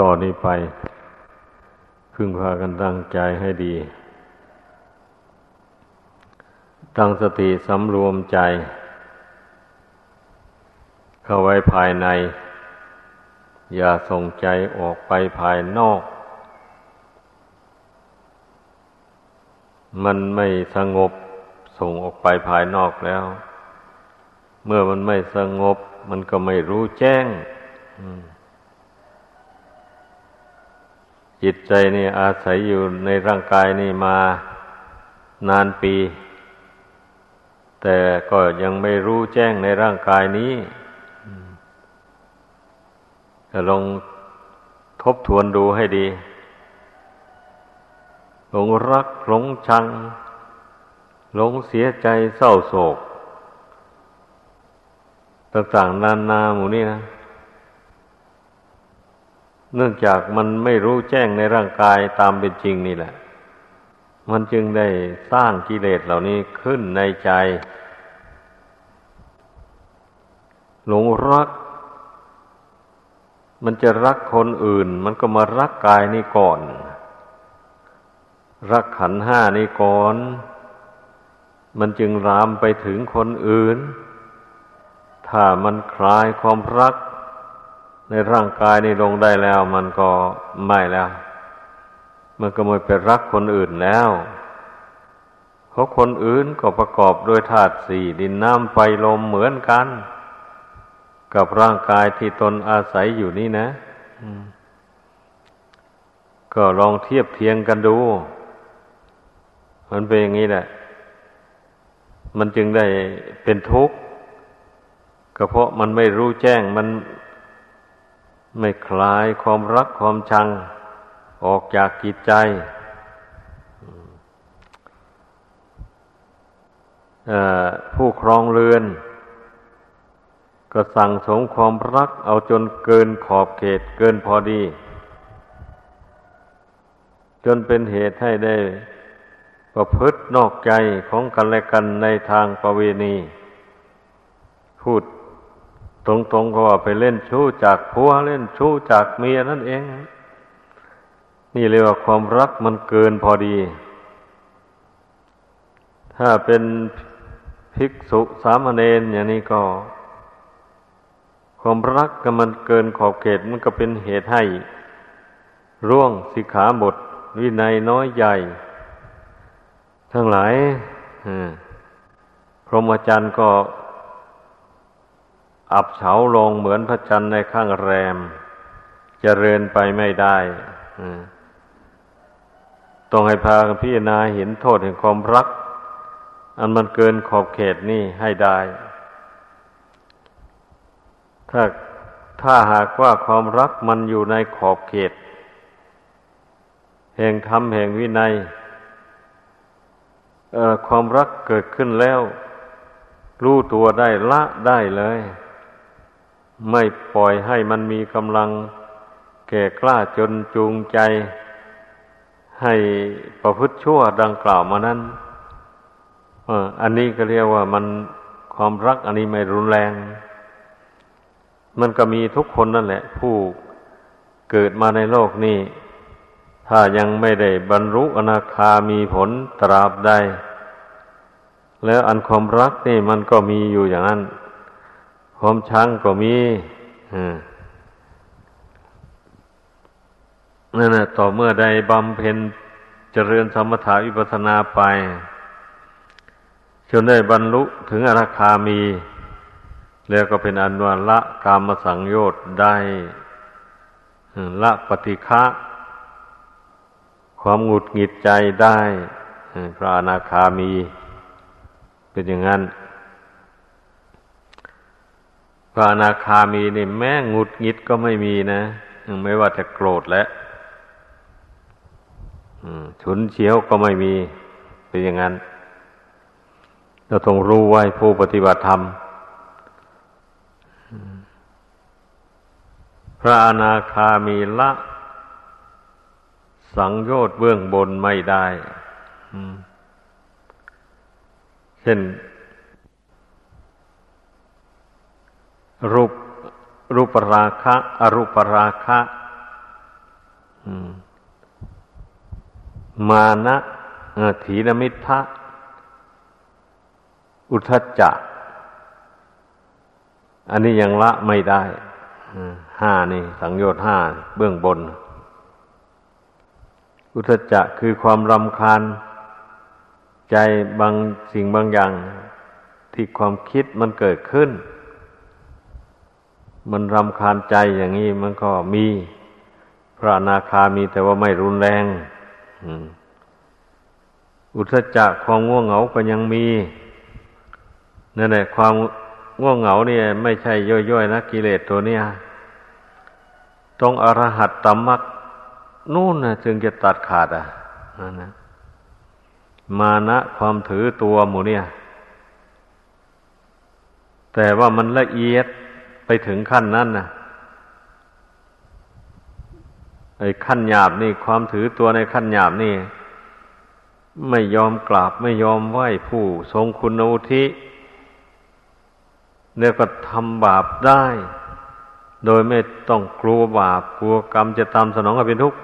ต่อนนี้ไป พึงพากันตั้งใจให้ดี ตั้งสติสำรวมใจ เข้าไว้ภายใน อย่าส่งใจออกไปภายนอก มันไม่สงบส่งออกไปภายนอกแล้ว เมื่อมันไม่สงบ มันก็ไม่รู้แจ้ง จิตใจนี่อาศัยอยู่ในร่างกายนี่มานานปี แต่ก็ยังไม่รู้แจ้งในร่างกายนี้จะลองทบทวนดูให้ดี หลงรักหลงชัง หลงเสียใจเศร้าโศก ต่างๆนานาหมู่นี้นะ เนื่องจากมันไม่รู้แจ้งในร่างกายตามเป็นจริงนี่แหละ มันจึงได้สร้างกิเลสเหล่านี้ขึ้นในใจ หลงรัก มันจะรักคนอื่น มันก็มารักกายนี่ก่อน รักขันห้านี่ก่อน มันจึงรามไปถึงคนอื่น ถ้ามันคลายความรัก ในร่างกายนี่ลงได้แล้ว มันก็ไม่แล้ว มันก็ไม่ไปรักคนอื่นแล้วเพราะคนอื่นก็ประกอบด้วยธาตุสี่ดินน้ำไฟลมเหมือนกัน กับร่างกายที่ตนอาศัยอยู่นี่นะก็ลองเทียบเทียงกันดู มันเป็นอย่างนี้แหละ มันจึงได้เป็นทุกข์ก็เพราะมันไม่รู้แจ้งมัน ไม่คลายความรักความชังออกจากกิจใจผู้ครองเรือน ก็สั่งสมความรักเอาจนเกินขอบเขตเกินพอดี จนเป็นเหตุให้ได้ประพฤตินอกใจของกันและกันในทางประเวณี พูด ตรงๆก็ว่าไปเล่นชู้จากผัวเล่นชู้จากเมียนั่นเอง นี่เรียกว่าความรักมันเกินพอดี ถ้าเป็นภิกษุสามเณรอย่างนี้ก็ ความรักกับมันเกินขอบเขตมันก็เป็นเหตุให้ ร่วงสิขาบท วินัยน้อยใหญ่ ทั้งหลายพรหมจรรย์ก็ อับเฉาลงเหมือนพระจันทร์ในข้างแรมจเจริญไปไม่ได้ต้องให้พากันพิจารณาเห็นโทษแห่งความรัก อันมันเกินขอบเขตนี่ให้ได้ ถ้าถ้าหากว่าความรักมันอยู่ในขอบเขต แห่งธรรมแห่งวินัยความรักเกิดขึ้นแล้ว รู้ตัวได้ละได้เลย ไม่ปล่อยให้มันมีกำลังแก่กล้าจนจูงใจ ให้ประพฤติชั่วดังกล่าวมานั้นอันนี้ก็เรียกว่ามันความรักอันนี้ไม่รุนแรง มันก็มีทุกคนนั่นแหละ ผู้เกิดมาในโลกนี้ ถ้ายังไม่ได้บรรลุอนาคามีผลตราบใดแล้วอันความรักนี่มันก็มีอยู่อย่างนั้น ความชังก็มีนั่นแหละต่อเมื่อใดบำเพ็ญเจริญสมถาวิปัสนาไปจนได้บรรลุถึงอนาคามี แล้วก็เป็นอันว่าละกามสังโยชน์ได้ ละปฏิฆะความหงุดหงิดใจได้ พระอนาคามี เป็นอย่างนั้นพ ระอนาคามีนี่แม้งุดงิดก็ไม่มีนะไม่ว่าจะโกรธและฉุนเฉียวก็ไม่มี เป็นอย่างนั้นเราต้องรู้ไว้ผู้ปฏิบัติธรรม พระอนาคามีละ สังโยชน์เบื้องบนไม่ได้เช่น รูปรูปราคะ อรูปราคะมานะถีนมิทะอุทจจะ อันนี้ยังละไม่ได้ห้านี่ สังโยชน์ห้าเบื้องบน อุทจจะคือความรำคาญ ใจบางสิ่งบางอย่าง ที่ความคิดมันเกิดขึ้น มันรำคาญใจอย่างนี้มันก็มี พระนาคามีแต่ว่าไม่รุนแรงอุทจจะความง่วงเหงาก็ยังมีนั่นแหละความง่วงเหงาเนี่ยไม่ใช่ย่อยๆนะกิเลสตัวเนี้ยต้องอรหัตตมักนู่นนะจึงจะตัดขาดอะนั่นนะมานะความถือตัวหมูเนี่ย แต่ว่ามันละเอียด ไปถึงขั้นนั้นนะไอ้ขั้นหยาบนี่ความถือตัวในขั้นหยาบนี่ ไม่ยอมกราบไม่ยอมไหว้ผู้ทรงคุณอุทิเนี่ยก็ทำบาปได้ โดยไม่ต้องกลัวบาปกลัวกรรมจะตามสนองกับเป็นทุกข์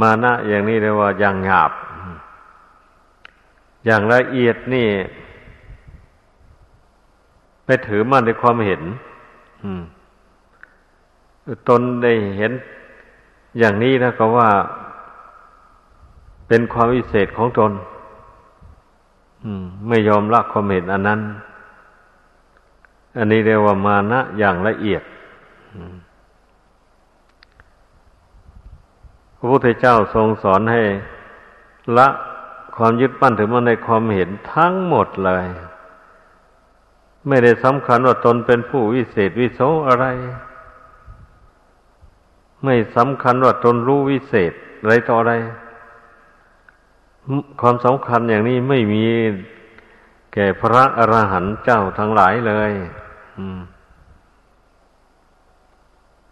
มานะอย่างนี้เรียกว่าอย่างหยาบ อย่างละเอียดนี่ ไปถือมั่นในความเห็น ตนได้เห็นอย่างนี้นะก็ว่า เป็นความวิเศษของตนไม่ยอมละความเห็นอันนั้น อันนี้เรียกว่ามานะอย่างละเอียดพระพุทธเจ้าทรงสอนให้ ละความยึดมั่นถือมั่นในความเห็นทั้งหมดเลย ไม่ได้สำคัญว่าตนเป็นผู้วิเศษวิโสอะไร ไม่สำคัญว่าตนรู้วิเศษอะไรต่ออะไร ความสำคัญอย่างนี้ไม่มีแก่พระอรหันต์เจ้าทั้งหลายเลย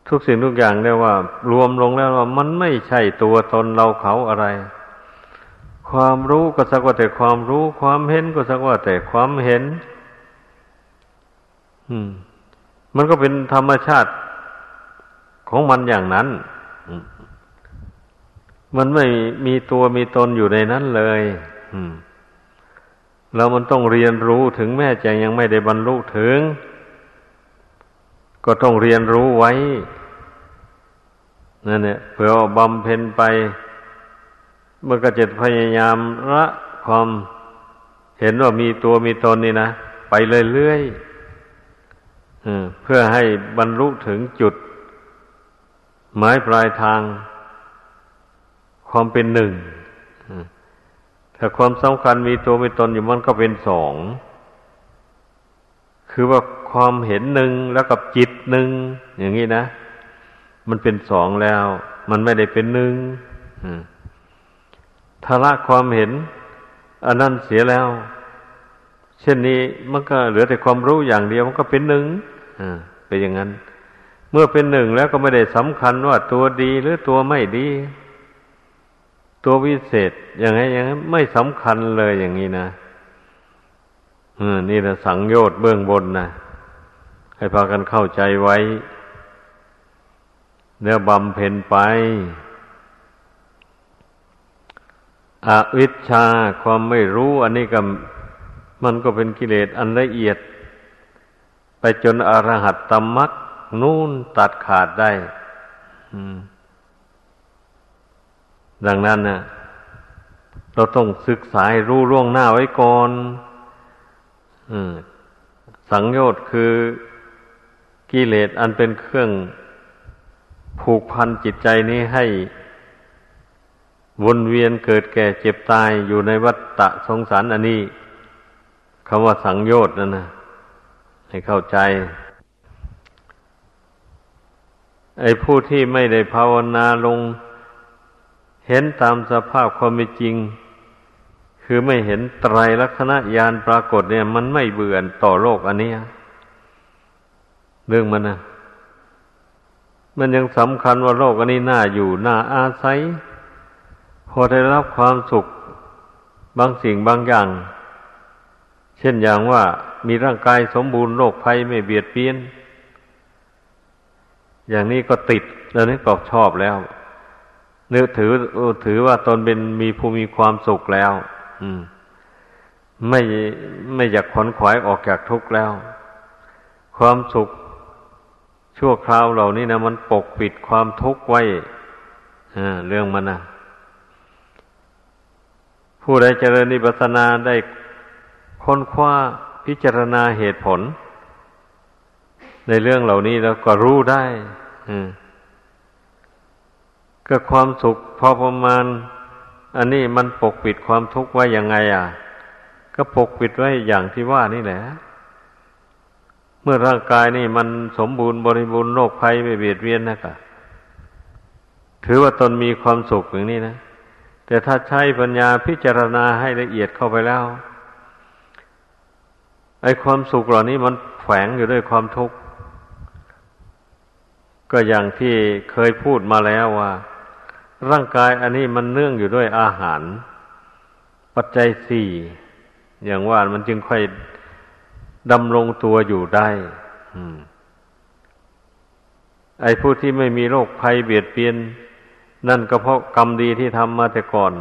ทุกสิ่งทุกอย่างเรียกว่า รวมลงแล้วว่ามันไม่ใช่ตัวตนเราเขาอะไร ความรู้ก็สักว่าแต่ความรู้ ความเห็นก็สักว่าแต่ความเห็น มันก็เป็นธรรมชาติของมันอย่างนั้น มันไม่มีตัวมีตนอยู่ในนั้นเลยอืมแล้วมันต้องเรียนรู้ถึงแม้จะยังไม่ได้บรรลุถึง ก็ต้องเรียนรู้ไว้นั่นเนี่ยเผื่อบำเพ็ญไปเมื่อก็จะพยายามละความเห็นว่ามีตัวมีตนนี่นะ ไปเรื่อยๆ เพื่อให้บรรลุถึงจุด หมายปลายทาง ความเป็นหนึ่งถ้าความสำคัญมีตัวมีตนอยู่มันก็เป็นสอง คือว่าความเห็นหนึ่งแล้วกับจิตหนึ่งอย่างนี้นะ มันเป็นสองแล้ว มันไม่ได้เป็นหนึ่งถ้าละความเห็นอันนั้นเสียแล้ว เช่นนี้มันก็เหลือแต่ความรู้อย่างเดียวมันก็เป็นหนึ่งเป็นอย่างนั้น เมื่อเป็นหนึ่งแล้วก็ไม่ได้สำคัญว่าตัวดีหรือตัวไม่ดี ตัววิเศษอย่างไรอย่างนั้นไม่สำคัญเลยอย่างนี้นะนี่แหละสังโยชน์เบื้องบนนะให้พากันเข้าใจไว้แล้วบำเพ็ญไป อวิชชาความไม่รู้อันนี้ก็ มันก็เป็นกิเลสอันละเอียด ไปจนอรหัตตมักนู่นตัดขาดได้ดังนั้นนะเราต้องศึกษารู้ล่วงหน้าไว้ก่อนสังโยชน์คือกิเลสอันเป็นเครื่องผูกพันจิตใจนี้ให้ วนเวียนเกิดแก่เจ็บตายอยู่ในวัฏฏะสงสารอันนี้ คำว่าสังโยชน์นั่นนะให้เข้าใจ ไอ้ผู้ที่ไม่ได้ภาวนาลง เห็นตามสภาพความเป็นจริง คือไม่เห็นไตรลักษณะญาณปรากฏเนี่ย มันไม่เบื่อต่อโลกอันนี้เรื่องมันนะมันยังสำคัญว่าโลกอันนี้น่าอยู่น่าอาศัย พอได้รับความสุขบางสิ่งบางอย่าง เช่นอย่างว่ามีร่างกายสมบูรณ์โรคภัยไม่เบียดเบียน อย่างนี้ก็ติดแล้วนี่ก็ชอบแล้วนึกถือถือว่าตนเป็นมีผู้มีความสุขแล้ว อืม ไม่ไม่อยากขนขวายออกจากทุกข์แล้ว ความสุขชั่วคราวเหล่านี้นะมันปกปิดความทุกข์ไว้เรื่องมันนะผู้ใดเจริญนิพพานาได้ ค้นคว้าพิจารณาเหตุผล ในเรื่องเหล่านี้แล้วก็รู้ได้ก็ความสุขพอประมาณ อันนี้มันปกปิดความทุกข์ไว้ยังไง อะ ก็ปกปิดไว้อย่างที่ว่านี่แหละ เมื่อร่างกายนี่มันสมบูรณ์บริบูรณ์โรคภัยไม่เบียดเบียนนะครับถือว่าตนมีความสุขอย่างนี้นะแต่ถ้าใช้ปัญญาพิจารณาให้ละเอียดเข้าไปแล้ว ไอ้ความสุขเหล่านี้มันแฝงอยู่ด้วยความทุกข์ ก็อย่างที่เคยพูดมาแล้วว่า ร่างกายอันนี้มันเนื่องอยู่ด้วยอาหาร ปัจจัยสี่อย่างว่ามันจึงค่อยดำรงตัวอยู่ได้ไอ้ผู้ที่ไม่มีโรคภัยเบียดเบียน นั่นก็เพราะกรรมดีที่ทำมาแต่ก่อน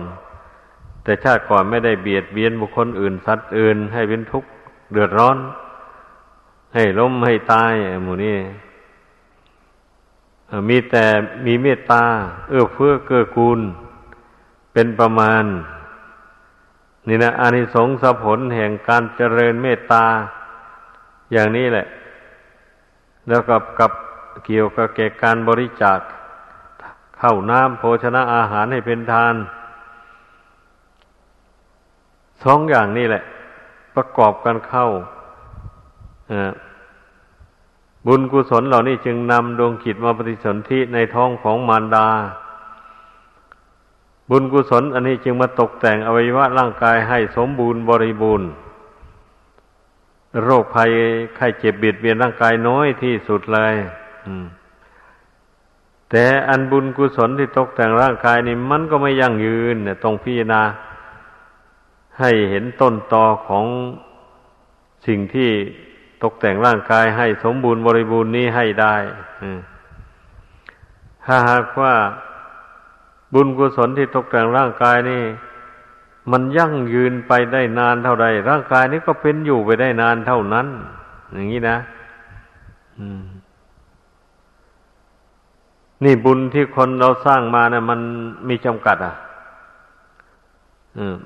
แต่ชาติก่อนไม่ได้เบียดเบียนบุคคลอื่นสัตว์อื่น ให้เป็นทุกข์ เดือดร้อน ให้ล้มให้ตายหมู่นี้มีแต่มีเมตตา เอื้อเฟื้อเกื้อกูล เป็นประมาณ นี่นะอานิสงส์ผลแห่งการเจริญเมตตา อย่างนี้แหละ แล้วกับกับเกี่ยวกับเกการบริจาคข้าวน้ำโภชนะอาหารให้เป็นทานสองอย่างนี้แหละ ประกอบกันเข้าบุญกุศลเหล่านี้จึงนำดวงขิดมาปฏิสนธิในท้องของมารดา บุญกุศลอันนี้จึงมาตกแต่งอวัยวะร่างกายให้สมบูรณ์บริบูรณ์ โรคภัยไข้เจ็บเบียดเบียนร่างกายน้อยที่สุดเลยแต่อันบุญกุศลที่ตกแต่งร่างกายนี่มันก็ไม่ยั่งยืนเนี่ยต้องพิจารณา ให้เห็นต้นตอของสิ่งที่ตกแต่งร่างกายให้สมบูรณ์บริบูรณ์นี้ให้ได้ถ้าหากว่าบุญกุศลที่ตกแต่งร่างกายนี่ มันยั่งยืนไปได้นานเท่าใดร่างกายนี้ก็เป็นอยู่ไปได้นานเท่านั้น อย่างนี้นะนี่บุญที่คนเราสร้างมาเนะี่ยมันมีจำกัด อะ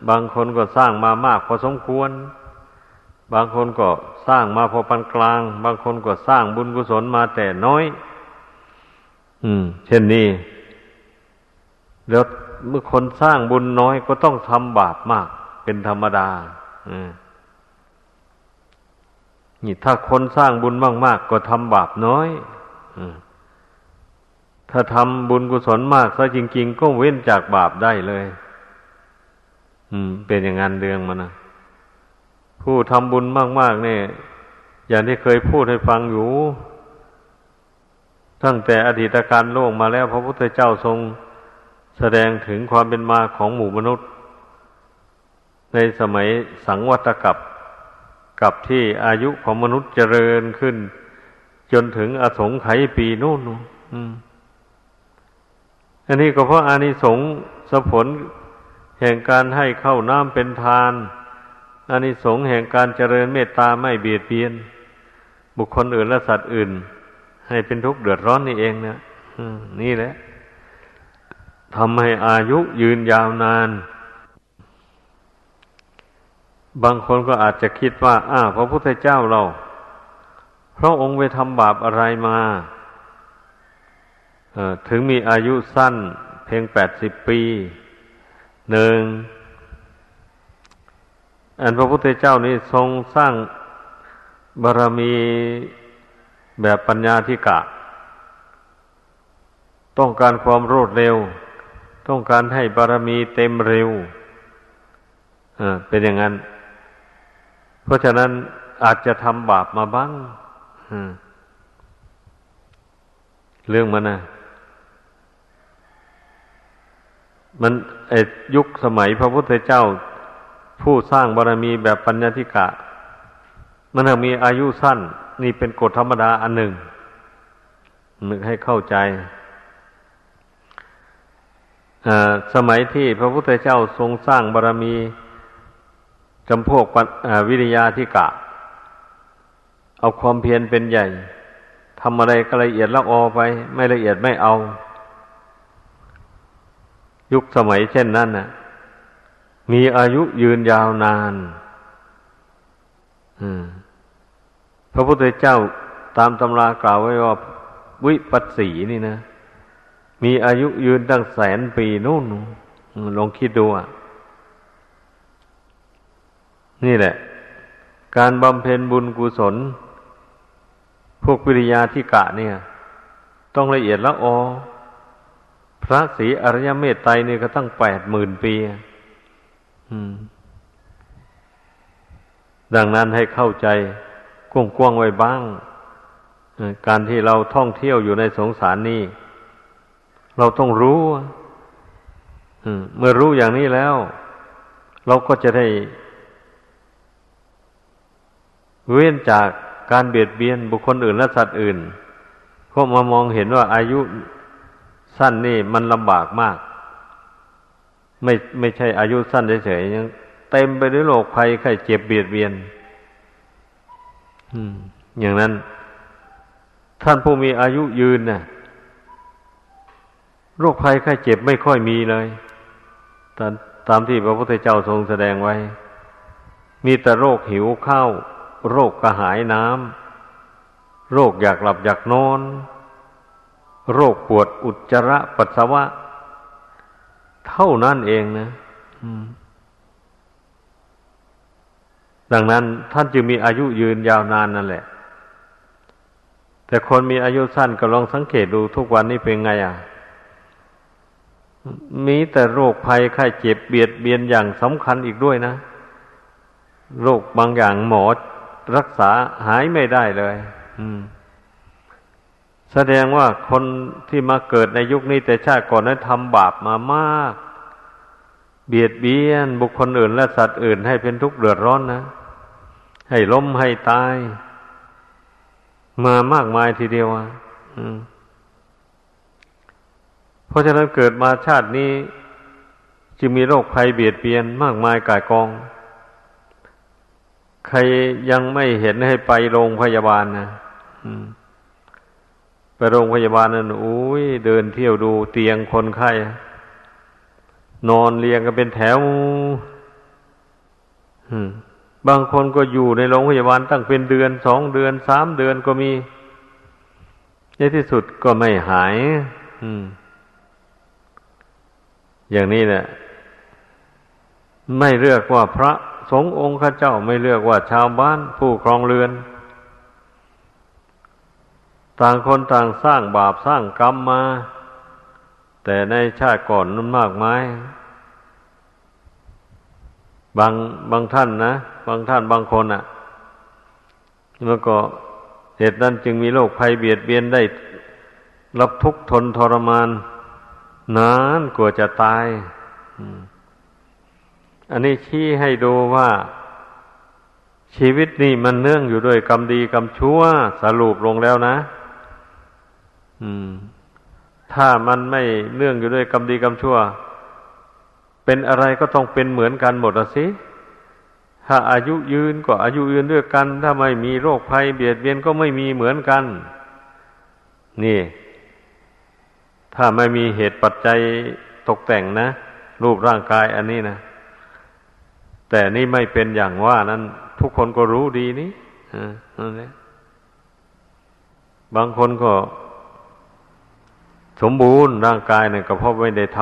บางคนก็สร้างมามากพอสมควร บางคนก็สร้างมาพอปานกลาง บางคนก็สร้างบุญกุศลมาแต่น้อย อืม เช่นนี้แล้วเมื่อคนสร้างบุญน้อยก็ต้องทำบาปมาก เป็นธรรมดาอืมนี่ถ้าคนสร้างบุญมากๆก็ทำบาปน้อยอถ้าทำบุญกุศลมากซะจริง ๆ ก็เว้นจากบาปได้เลย เป็นอย่างนั้นเรื่องมันนะผู้ทำบุญมากๆเนี่ยอย่างที่เคยพูดให้ฟังอยู่ ตั้งแต่อดีตการโลกมาแล้ว พระพุทธเจ้าทรงแสดงถึงความเป็นมาของหมู่มนุษย์ ในสมัยสังวัตกับกับที่อายุของมนุษย์เจริญขึ้น จนถึงอสงไขยปีนู่นอันนี้ก็เพราะอานิสงส์สผล แห่งการให้เข้าน้ำเป็นทานอานิสงส์แห่งการเจริญเมตตาไม่เบียดเบียน บุคคลอื่นและสัตว์อื่น ให้เป็นทุกข์เดือดร้อนนี่เองเนะนี่แหละทำให้อายุยืนยาวนาน บางคนก็อาจจะคิดว่า อ้าพระพุทธเจ้าเรา พระองค์ไปทำบาปอะไรมาถึงมีอายุสั้นเพียงแปดสิบปี หนึ่งอันพระพุทธเจ้านี่ทรงสร้างบารมีแบบปัญญาธิกะ ต้องการความรวดเร็ว ต้องการให้บารมีเต็มเร็วเป็นอย่างนั้น เพราะฉะนั้นอาจจะทำบาปมาบ้างเรื่องมันนะ มันไอยุคสมัยพระพุทธเจ้า ผู้สร้างบารมีแบบปัญญาธิกะ มันมีอายุสั้น นี่เป็นกฎธรรมดาอันหนึ่ง นึกให้เข้าใจสมัยที่พระพุทธเจ้าทรงสร้างบารมีจำพวกวิริยาธิกะ เอาความเพียรเป็นใหญ่ทำอะไรก็ละเอียดละออไป ไม่ละเอียดไม่เอา ยุคสมัยเช่นนั้นน่ะ มีอายุยืนยาวนานพระพุทธเจ้าตามตำรากล่าวไว้ว่าวิปัสสีนี่นะ มีอายุยืนตั้งแสนปีนู่นลองคิดดูอะ นี่แหละ การบำเพ็ญบุญกุศล พวกวิริยาธิกะเนี่ย ต้องละเอียดละออ พระศรีอริยเมตไตรเนี่ยก็ตั้งแปดหมื่นปีดังนั้นให้เข้าใจกว้างๆไว้บ้าง การที่เราท่องเที่ยวอยู่ในสงสารนี้เราต้องรู้เมื่อรู้อย่างนี้แล้ว เราก็จะได้ เว้นจากการเบียดเบียนบุคคลอื่นและสัตว์อื่นเพราะมามองเห็นว่าอายุ สั้นนี่มันลำบากมาก ไม่ไม่ใช่อายุสั้นเฉยๆยังเต็มไปด้วยโรคภัยไข้เจ็บเบียดเบียนอย่างนั้น ท่านผู้มีอายุยืนนะ่ะโรคภัยไข้เจ็บไม่ค่อยมีเลยตตามที่พระพุทธเจ้าทรงแสดงไว้ มีแต่โรคหิวข้าว โรคกระหายน้ำ โรคอยากหลับอยากนอน โรคปวดอุจจาระปัสสาวะ เท่านั้นเองนะดังนั้นท่านจึงมีอายุยืนยาวนานนั่นแหละ แต่คนมีอายุสั้นก็ลองสังเกตดูทุกวันนี้เป็นไงอะ มีแต่โรคภัยไข้เจ็บเบียดเบียนอย่างสำคัญอีกด้วยนะ โรคบางอย่างหมอรักษาหายไม่ได้เลย แสดงว่าคนที่มาเกิดในยุคนี้แต่ชาติก่อนนั้นทำบาปมามาก เบียดเบียนบุคคลอื่น และสัตว์อื่นให้เป็นทุกข์เดือดร้อนนะ ให้ล้มให้ตาย มามากมายทีเดียวอะเพราะฉะนั้นเกิดมาชาตินี้ จึงมีโรคภัยเบียดเบียนมากมายกายกอง ใครยังไม่เห็นให้ไปโรงพยาบาลนะ ไปโรงพยาบาลนั่นอุ้ยเดินเที่ยวดูเตียงคนไข้ นอนเรียงกันเป็นแถวบางคนก็อยู่ในโรงพยาบาลตั้งเป็นเดือนสองเดือนสามเดือนก็มีในที่สุดก็ไม่หายอย่างนี้แหละไม่เลือกว่าพระสงฆ์องค์ข้าเจ้าไม่เลือกว่าชาวบ้านผู้ครองเรือน ต่างคนต่างสร้างบาปสร้างกรรมมา แต่ในชาติก่อนนั้นมากมาย บางบางท่านนะ บางท่านบางคนอะ่ะแล้วก็เหตุนั้นจึงมีโรคภัยเบียดเบียนได้ รับทุกข์ทนทรมาน นานกว่าจะตายอันนี้ชี้ให้ดูว่า ชีวิตนี่มันเนื่องอยู่ด้วยกรรมดีกรรมชั่วสรุปลงแล้วนะ ถ้ามันไม่เนื่องอยู่ด้วยกรรมดีกรรมชั่ว เป็นอะไรก็ต้องเป็นเหมือนกันหมดสิ ถ้าอายุยืนก็อายุยืนด้วยกัน ถ้าไม่มีโรคภัยเบียดเบียนก็ไม่มีเหมือนกัน นี่ ถ้าไม่มีเหตุปัจจัยตกแต่งนะ รูปร่างกายอันนี้นะแต่นี่ไม่เป็นอย่างว่านั้น ทุกคนก็รู้ดีนี่นั่นแหละบางคนก็ สมบูรณ์ร่างกายเนี่ยก็เพราะไม่ได้ท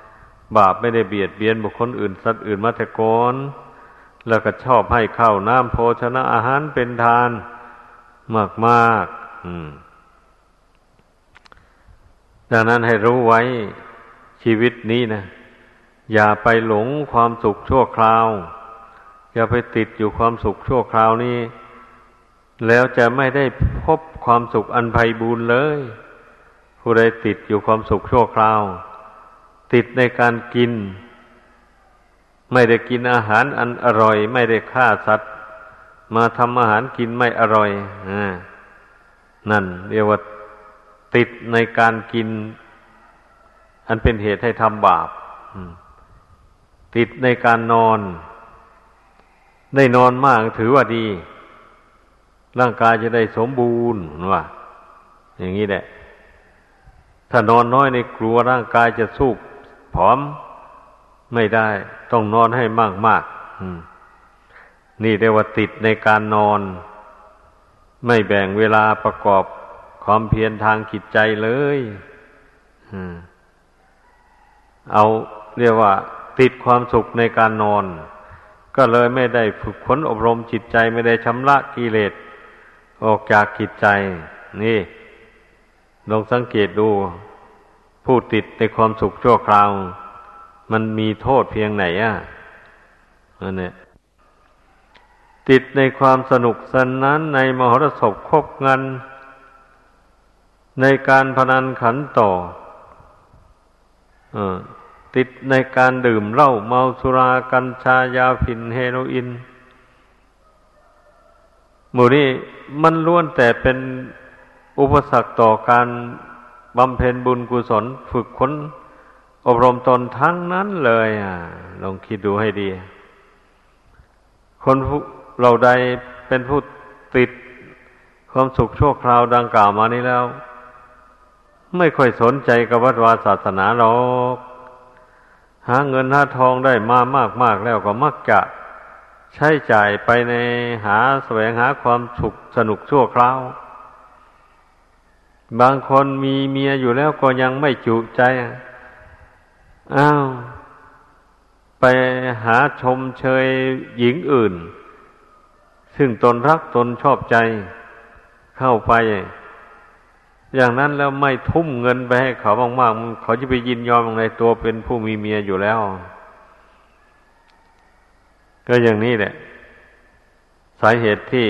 ำบาปไม่ได้เบียดเบียนบุคคลอื่นสัตว์อื่นมาแต่ก่อนแล้วก็ชอบให้ข้าวน้ำโภชนะอาหารเป็นทานมากมากดังนั้นให้รู้ไว้ชีวิตนี้นะ อย่าไปหลงความสุขชั่วคราว อย่าไปติดอยู่ความสุขชั่วคราวนี้ แล้วจะไม่ได้พบความสุขอันไพบูรณ์เลย ผู้ใดติดอยู่ความสุขชั่วคราว ติดในการกิน ไม่ได้กินอาหารอันอร่อย ไม่ได้ฆ่าสัตว์ มาทำอาหารกินไม่อร่อยอนั่นเรียกว่าติดในการกิน อันเป็นเหตุให้ทำบาปติดในการนอน ได้นอนมากถือว่าดี ร่างกายจะได้สมบูรณ์ว่าอย่างนี้แหละ ถ้านอนน้อยในกลัวร่างกายจะสู้ผอมไม่ได้ ต้องนอนให้มากมากนี่เรียกว่าติดในการนอน ไม่แบ่งเวลาประกอบความเพียรทางจิตใจเลยเอาเรียกว่า ติดความสุขในการนอน ก็เลยไม่ได้ฝึกฝนอบรมจิตใจไม่ได้ชำระกิเลสออกจากจิตใจ นี่ ลองสังเกตดู ผู้ติดในความสุขชั่วคราว มันมีโทษเพียงไหนอะอันนี้ติดในความสนุกสนาน ในมหรสพคบงานในการพนันขันต่ออติดในการดื่มเหล้าเมาสุรากัญชายาฝิ่นเฮโรอีนหมู่นี้มันล้วนแต่เป็น อุปสรรคต่อการบำเพ็ญบุญกุศลฝึกขนอบรมตนทั้งนั้นเลยอะลองคิดดูให้ดี คนเราใดเป็นผู้ติดความสุขชั่วคราวดังกล่าวมานี้แล้ว ไม่ค่อยสนใจกับวัดวาศาสนาหรอกหาเงินหาทองได้มามากมากแล้วก็มักจะใช้จ่ายไปในหาแสวงหาความสุขสนุกชั่วคราว บางคนมีเมียอยู่แล้วก็ยังไม่จุใจอ้าวไปหาชมเชยหญิงอื่น ซึ่งตนรักตนชอบใจเข้าไป อย่างนั้นแล้วไม่ทุ่มเงินไปให้เขามากๆเขาจะไปยินยอมในตัวเป็นผู้มีเมียอยู่แล้ว ก็อย่างนี้แหละ สาเหตุที่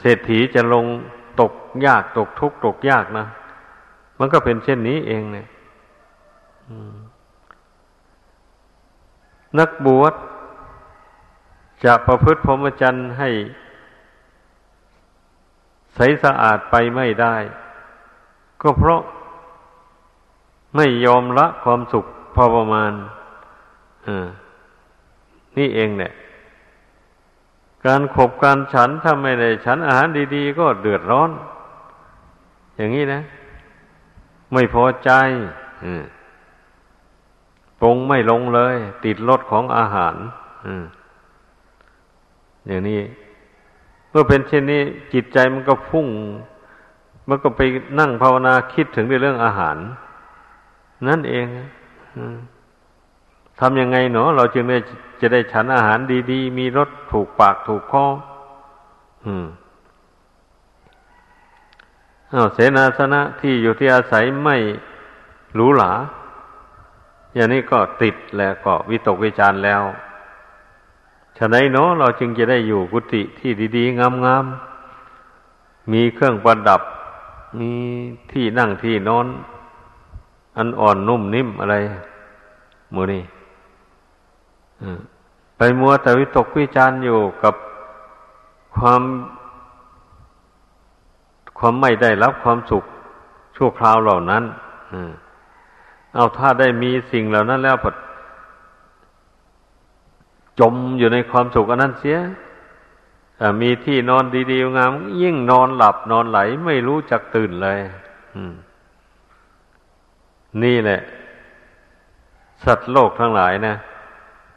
เศรษฐีจะลง ตกยากตกทุกข์ตกยากนะ มันก็เป็นเช่นนี้เองเนี่ยนักบวชจะประพฤติพรหมจรรย์ให้ ใสสะอาดไปไม่ได้ ก็เพราะไม่ยอมละความสุขพอประมาณอ่นี่เองเนี่ย การขบการฉันถ้าไม่ได้ฉันอาหารดีๆ ก็เดือดร้อน อย่างนี้นะ ไม่พอใจปรงไม่ลงเลย ติดรสของอาหารอย่างนี้ เมื่อเป็นเช่นนี้ จิตใจมันก็พุ่ง มันก็ไปนั่งภาวนาคิดถึงเรื่องอาหาร นั่นเองทำยังไงเนาะเราจึงได้ จะได้ฉันอาหารดีๆ มีรสถูกปากถูกคออืมอาเสนาสนะที่อยู่ที่อาศัยไม่หรูหราอย่างนี้ก็ติดแล้วก็วิตกวิจารแล้วฉะนั้นเนาะเราจึงจะได้อยู่กุฏิที่ดีๆ งามๆ มีเครื่องประดับ มีที่นั่งที่นอน อันอ่อนนุ่มนิ่มอะไรมือนี่ ไปมัวแต่วิตกวิจารณ์อยู่กับความความไม่ได้รับความสุขชั่วคราวเหล่านั้นเอาถ้าได้มีสิ่งเหล่านั้นแล้วพอจมอยู่ในความสุขอันนั้นเสียมีที่นอนดีๆงาม ยิ่งนอนหลับนอนไหลไม่รู้จักตื่นเลยนี่แหละ สัตว์โลกทั้งหลายนะ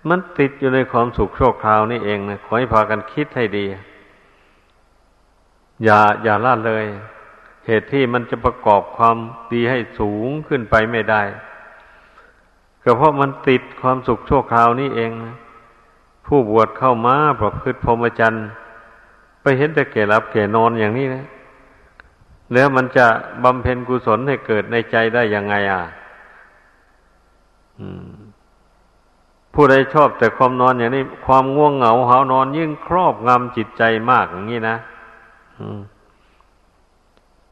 มันติดอยู่ในความสุขโชคคราวนี่เองนะขอให้พากันคิดให้ดี อย่าอย่าละเลย เหตุที่มันจะประกอบความดีให้สูงขึ้นไปไม่ได้ ก็เพราะมันติดความสุขโชคคราวนี่เองนะผู้บวชเข้ามาประพฤติพรหมจรรย์ไปเห็นแต่แก่รับแก่นอนอย่างนี้นะแล้วมันจะบำเพ็ญกุศลให้เกิดในใจได้ยังไงอะ อืม ผู้ใดชอบแต่ความนอนอย่างนี้ ความง่วงเหงาหานอนยิ่งครอบงำจิตใจมากอย่างนี้นะ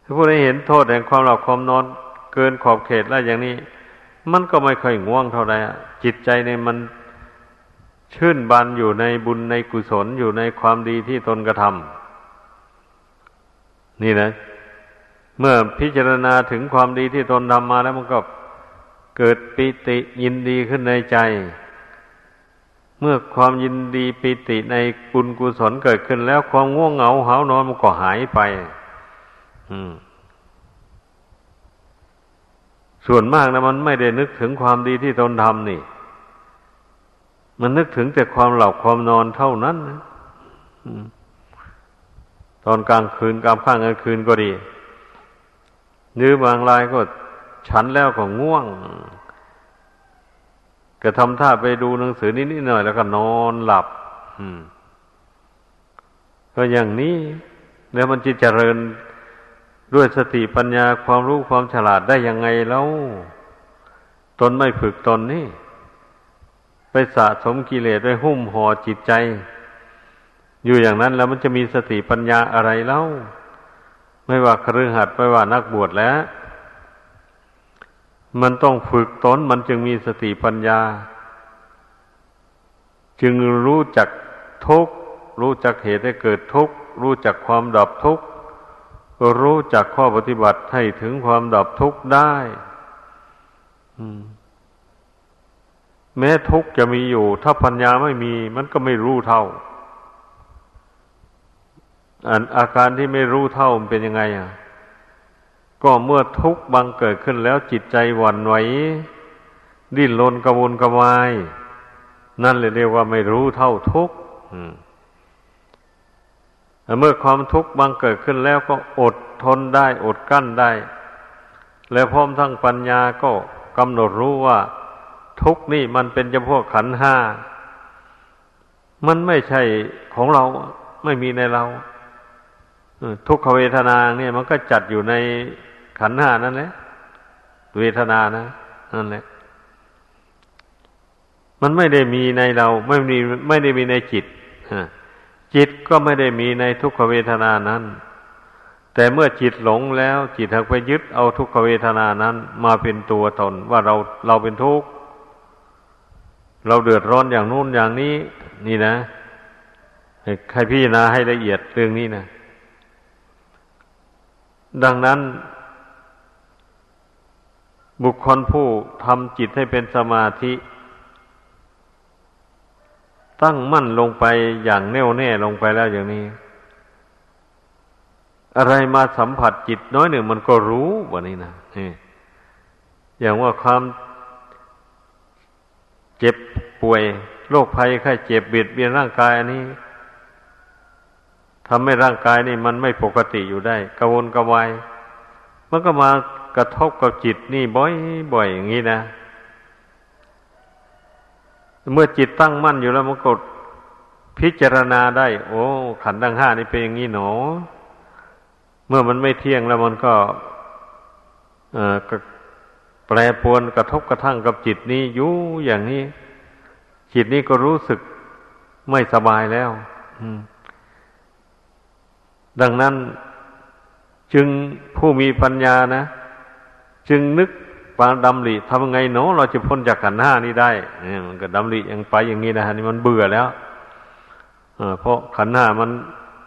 ถ้าผู้ใดเห็นโทษแห่งความหลับความนอน เกินขอบเขตแล้วอย่างนี้ มันก็ไม่ค่อยง่วงเท่าไหร่จิตใจในมันชื่นบานอยู่ในบุญในกุศลอยู่ในความดีที่ตนกระทำนี่นะ เมื่อพิจารณาถึงความดีที่ตนทำมาแล้วมันก็เกิดปิติยินดีขึ้นในใจ เมื่อความยินดีปิติในบุญกุศลเกิดขึ้นแล้วความง่วงเหงาหานอนมันก็หายไป อืม ส่วนมากนะมันไม่ได้นึกถึงความดีที่ตนทำนี่ มันนึกถึงแต่ความหลับความนอนเท่านั้นนะตอนกลางคืนกลางค่ำกลางคืนก็ดีนื้อบางรายก็ฉันแล้วก็ง่วง ก็ทำท่าไปดูหนังสือนิดๆหน่อย แล้วก็นอนหลับก็อย่างนี้ แล้วมันจะเจริญด้วยสติปัญญาความรู้ความฉลาดได้ยังไงแล้วตนไม่ฝึกตนนี่ ไปสะสมกิเลสไปหุ้มห่อจิตใจ อยู่อย่างนั้นแล้วมันจะมีสติปัญญาอะไรเล่า ไม่ว่าครือหัดไม่ว่านักบวชแล้ว มันต้องฝึกตนมันจึงมีสติปัญญา จึงรู้จักทุกข์รู้จักเหตุให้เกิดทุกข์รู้จักความดับทุกข์รู้จักข้อปฏิบัติให้ถึงความดับทุกข์ได้แม้ทุกข์จะมีอยู่ ถ้าปัญญาไม่มี มันก็ไม่รู้เท่าอันอาการที่ไม่รู้เท่ามันเป็นยังไง อะ ก็เมื่อทุกข์บังเกิดขึ้นแล้วจิตใจหวั่นไหวดิ้นรนกระวนกระวาย นั่นเลยเรียกว่าไม่รู้เท่าทุกข์เมื่อความทุกข์บังเกิดขึ้นแล้วก็อดทนได้ อดกั้นได้ และพร้อมทั้งปัญญาก็กำหนดรู้ว่า ทุกข์นี่มันเป็นจำพวกขันห้า มันไม่ใช่ของเราไม่มีในเราทุกขเวทนาเนี่ยมันก็จัดอยู่ใน ขันห้านั่นแหละเวทนานะนั่นแหละ มันไม่ได้มีในเรา ไม่มีไม่ได้มีในจิตจิตก็ไม่ได้มีในทุกขเวทนานั้น แต่เมื่อจิตหลงแล้ว จิตถักไปยึดเอาทุกขเวทนานั้น มาเป็นตัวตนว่าเราเราเป็นทุกข์เราเดือดร้อนอย่างนู้นอย่างนี้ นี่นะใครพี่นะให้ละเอียดเรื่องนี้นะดังนั้น บุคคลผู้ทำจิตให้เป็นสมาธิ ตั้งมั่นลงไปอย่างแน่วแน่ลงไปแล้วอย่างนี้ อะไรมาสัมผัสจิตน้อยหนึ่งมันก็รู้วันนี้นะอย่างว่าความเจ็บป่วยโรคภัยไข้เจ็บเบียดเบียนร่างกายอันนี้ทำให้ร่างกายนี่มันไม่ปกติอยู่ได้กระวนกระวาย มันก็มา กระทบกับจิตนี่บ่อยบ่อยอย่างนี้นะ เมื่อจิตตั้งมั่นอยู่แล้วมันก็พิจารณาได้ โอ้ ขันธ์ทั้งห้านี่เป็นอย่างนี้หนอ เมื่อมันไม่เที่ยงแล้วมันก็แปรปวนกระทบกระทั่งกับจิตนี้อยู่อย่างนี้ จิตนี้ก็รู้สึกไม่สบายแล้วดังนั้นจึงผู้มีปัญญานะ จึงนึกปาดำริทำไงเนาะเราจะพ้นจากขันห้านี้ได้เนี่ยมันก็ดำริยังไปอย่างนี้นะฮะนี่มันเบื่อแล้วเพราะขันห้ามัน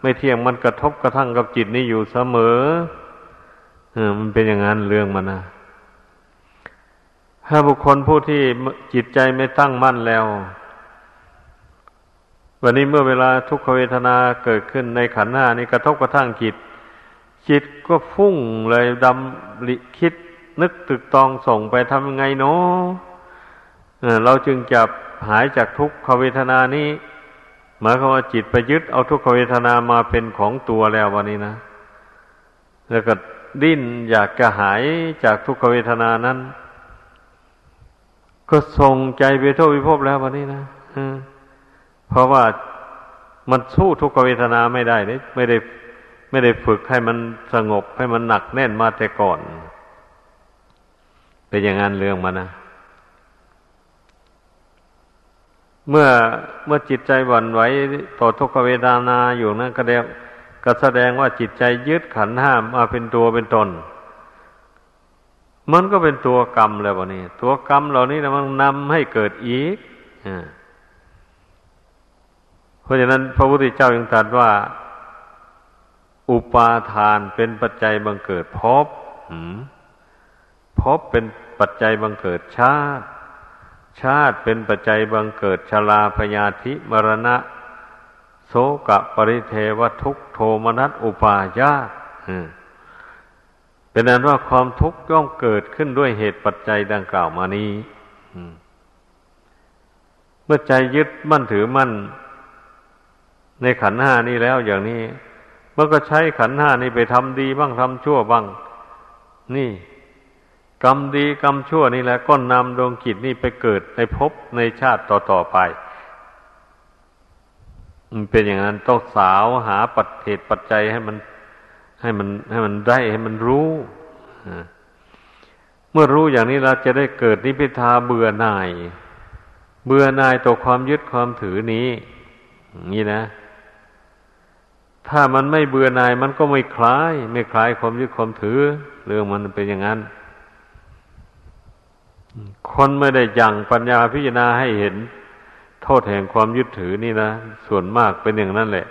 ไม่เที่ยงมันกระทบกระทั่งกับจิตนี้อยู่เสมอเออมันเป็นอย่างนั้นเรื่องมันนะถ้าบุคคลผู้ที่จิตใจไม่ตั้งมั่นแล้ว วันนี้เมื่อเวลาทุกขเวทนาเกิดขึ้นในขันธ์ห้านี้กระทบกระทั่งจิต จิตก็ฟุ้งเลยดำลิคิด นึกตึกตองส่งไปทำยังไงเนาะเราจึงจะหายจากทุกขเวทนานี้หมายความว่าจิตไปยึดเอาทุกขเวทนามาเป็นของตัวแล้ววันนี้นะ แล้วก็ดิ้นอยากจะหายจากทุกขเวทนานั้น ก็ส่งใจไปโทษวิภพแล้ววันนี้นะเพราะว่ามันสู้ทุกขเวทนาไม่ได้เนี่ยไม่ได้ไม่ได้ฝึกให้มันสงบให้มันหนักแน่นมาแต่ก่อน เป็นอย่างนั้นเรื่องมันนะเมื่อเมื่อจิตใจหวั่นไหวต่อทุกขเวทนาอยู่นั้นก็เดียก็แสดงว่าจิตใจยึดขันห้ามมาเป็นตัวเป็นตน มันก็เป็นตัวกรรมแล้ววะนี่ตัวกรรมเหล่านี้นะมันนำให้เกิดอีกอเพราะฉะนั้นพระพุทธเจ้ายังตรัสว่า อุปาทานเป็นปัจจัยบังเกิดภพพบเป็น ปัจจัยบังเกิดชาติ ชาติเป็นปัจจัยบังเกิดชลาพยาธิมรณะ โสกะปริเทวทุกโทมนัสอุปาญาตเป็นนั้นว่าความทุกข์ย่อมเกิดขึ้นด้วยเหตุปัจจัยดังกล่าวมานี้เมื่อใจยึดมั่นถือมั่น ในขันห้านี้แล้วอย่างนี้มันก็ใช้ขันห้านี้ไปทำดีบ้างทำชั่วบ้าง นี่ กรรมดีกรรมชั่วนี่แหละก็นำดวงกิจนี่ไปเกิดในภพในชาติต่อๆไปมันเป็นอย่างนั้นต้องสาวหาปัจเหตุปัจจัยให้มัน ให้มัน ให้มันได้ให้มันรู้เมื่อรู้อย่างนี้เราจะได้เกิดนิพพิทาเบื่อหน่าย เบื่อหน่ายต่อความยึดความถือนี้นี่นะ ถ้ามันไม่เบื่อหน่าย มันก็ไม่คลาย ไม่คลายความยึดความถือ เรื่องมันเป็นอย่างนั้น คนไม่ได้ยังปัญญาพิจารณาให้เห็น โทษแห่งความยึดถือนี่นะ ส่วนมากเป็นอย่างนั้นแหละ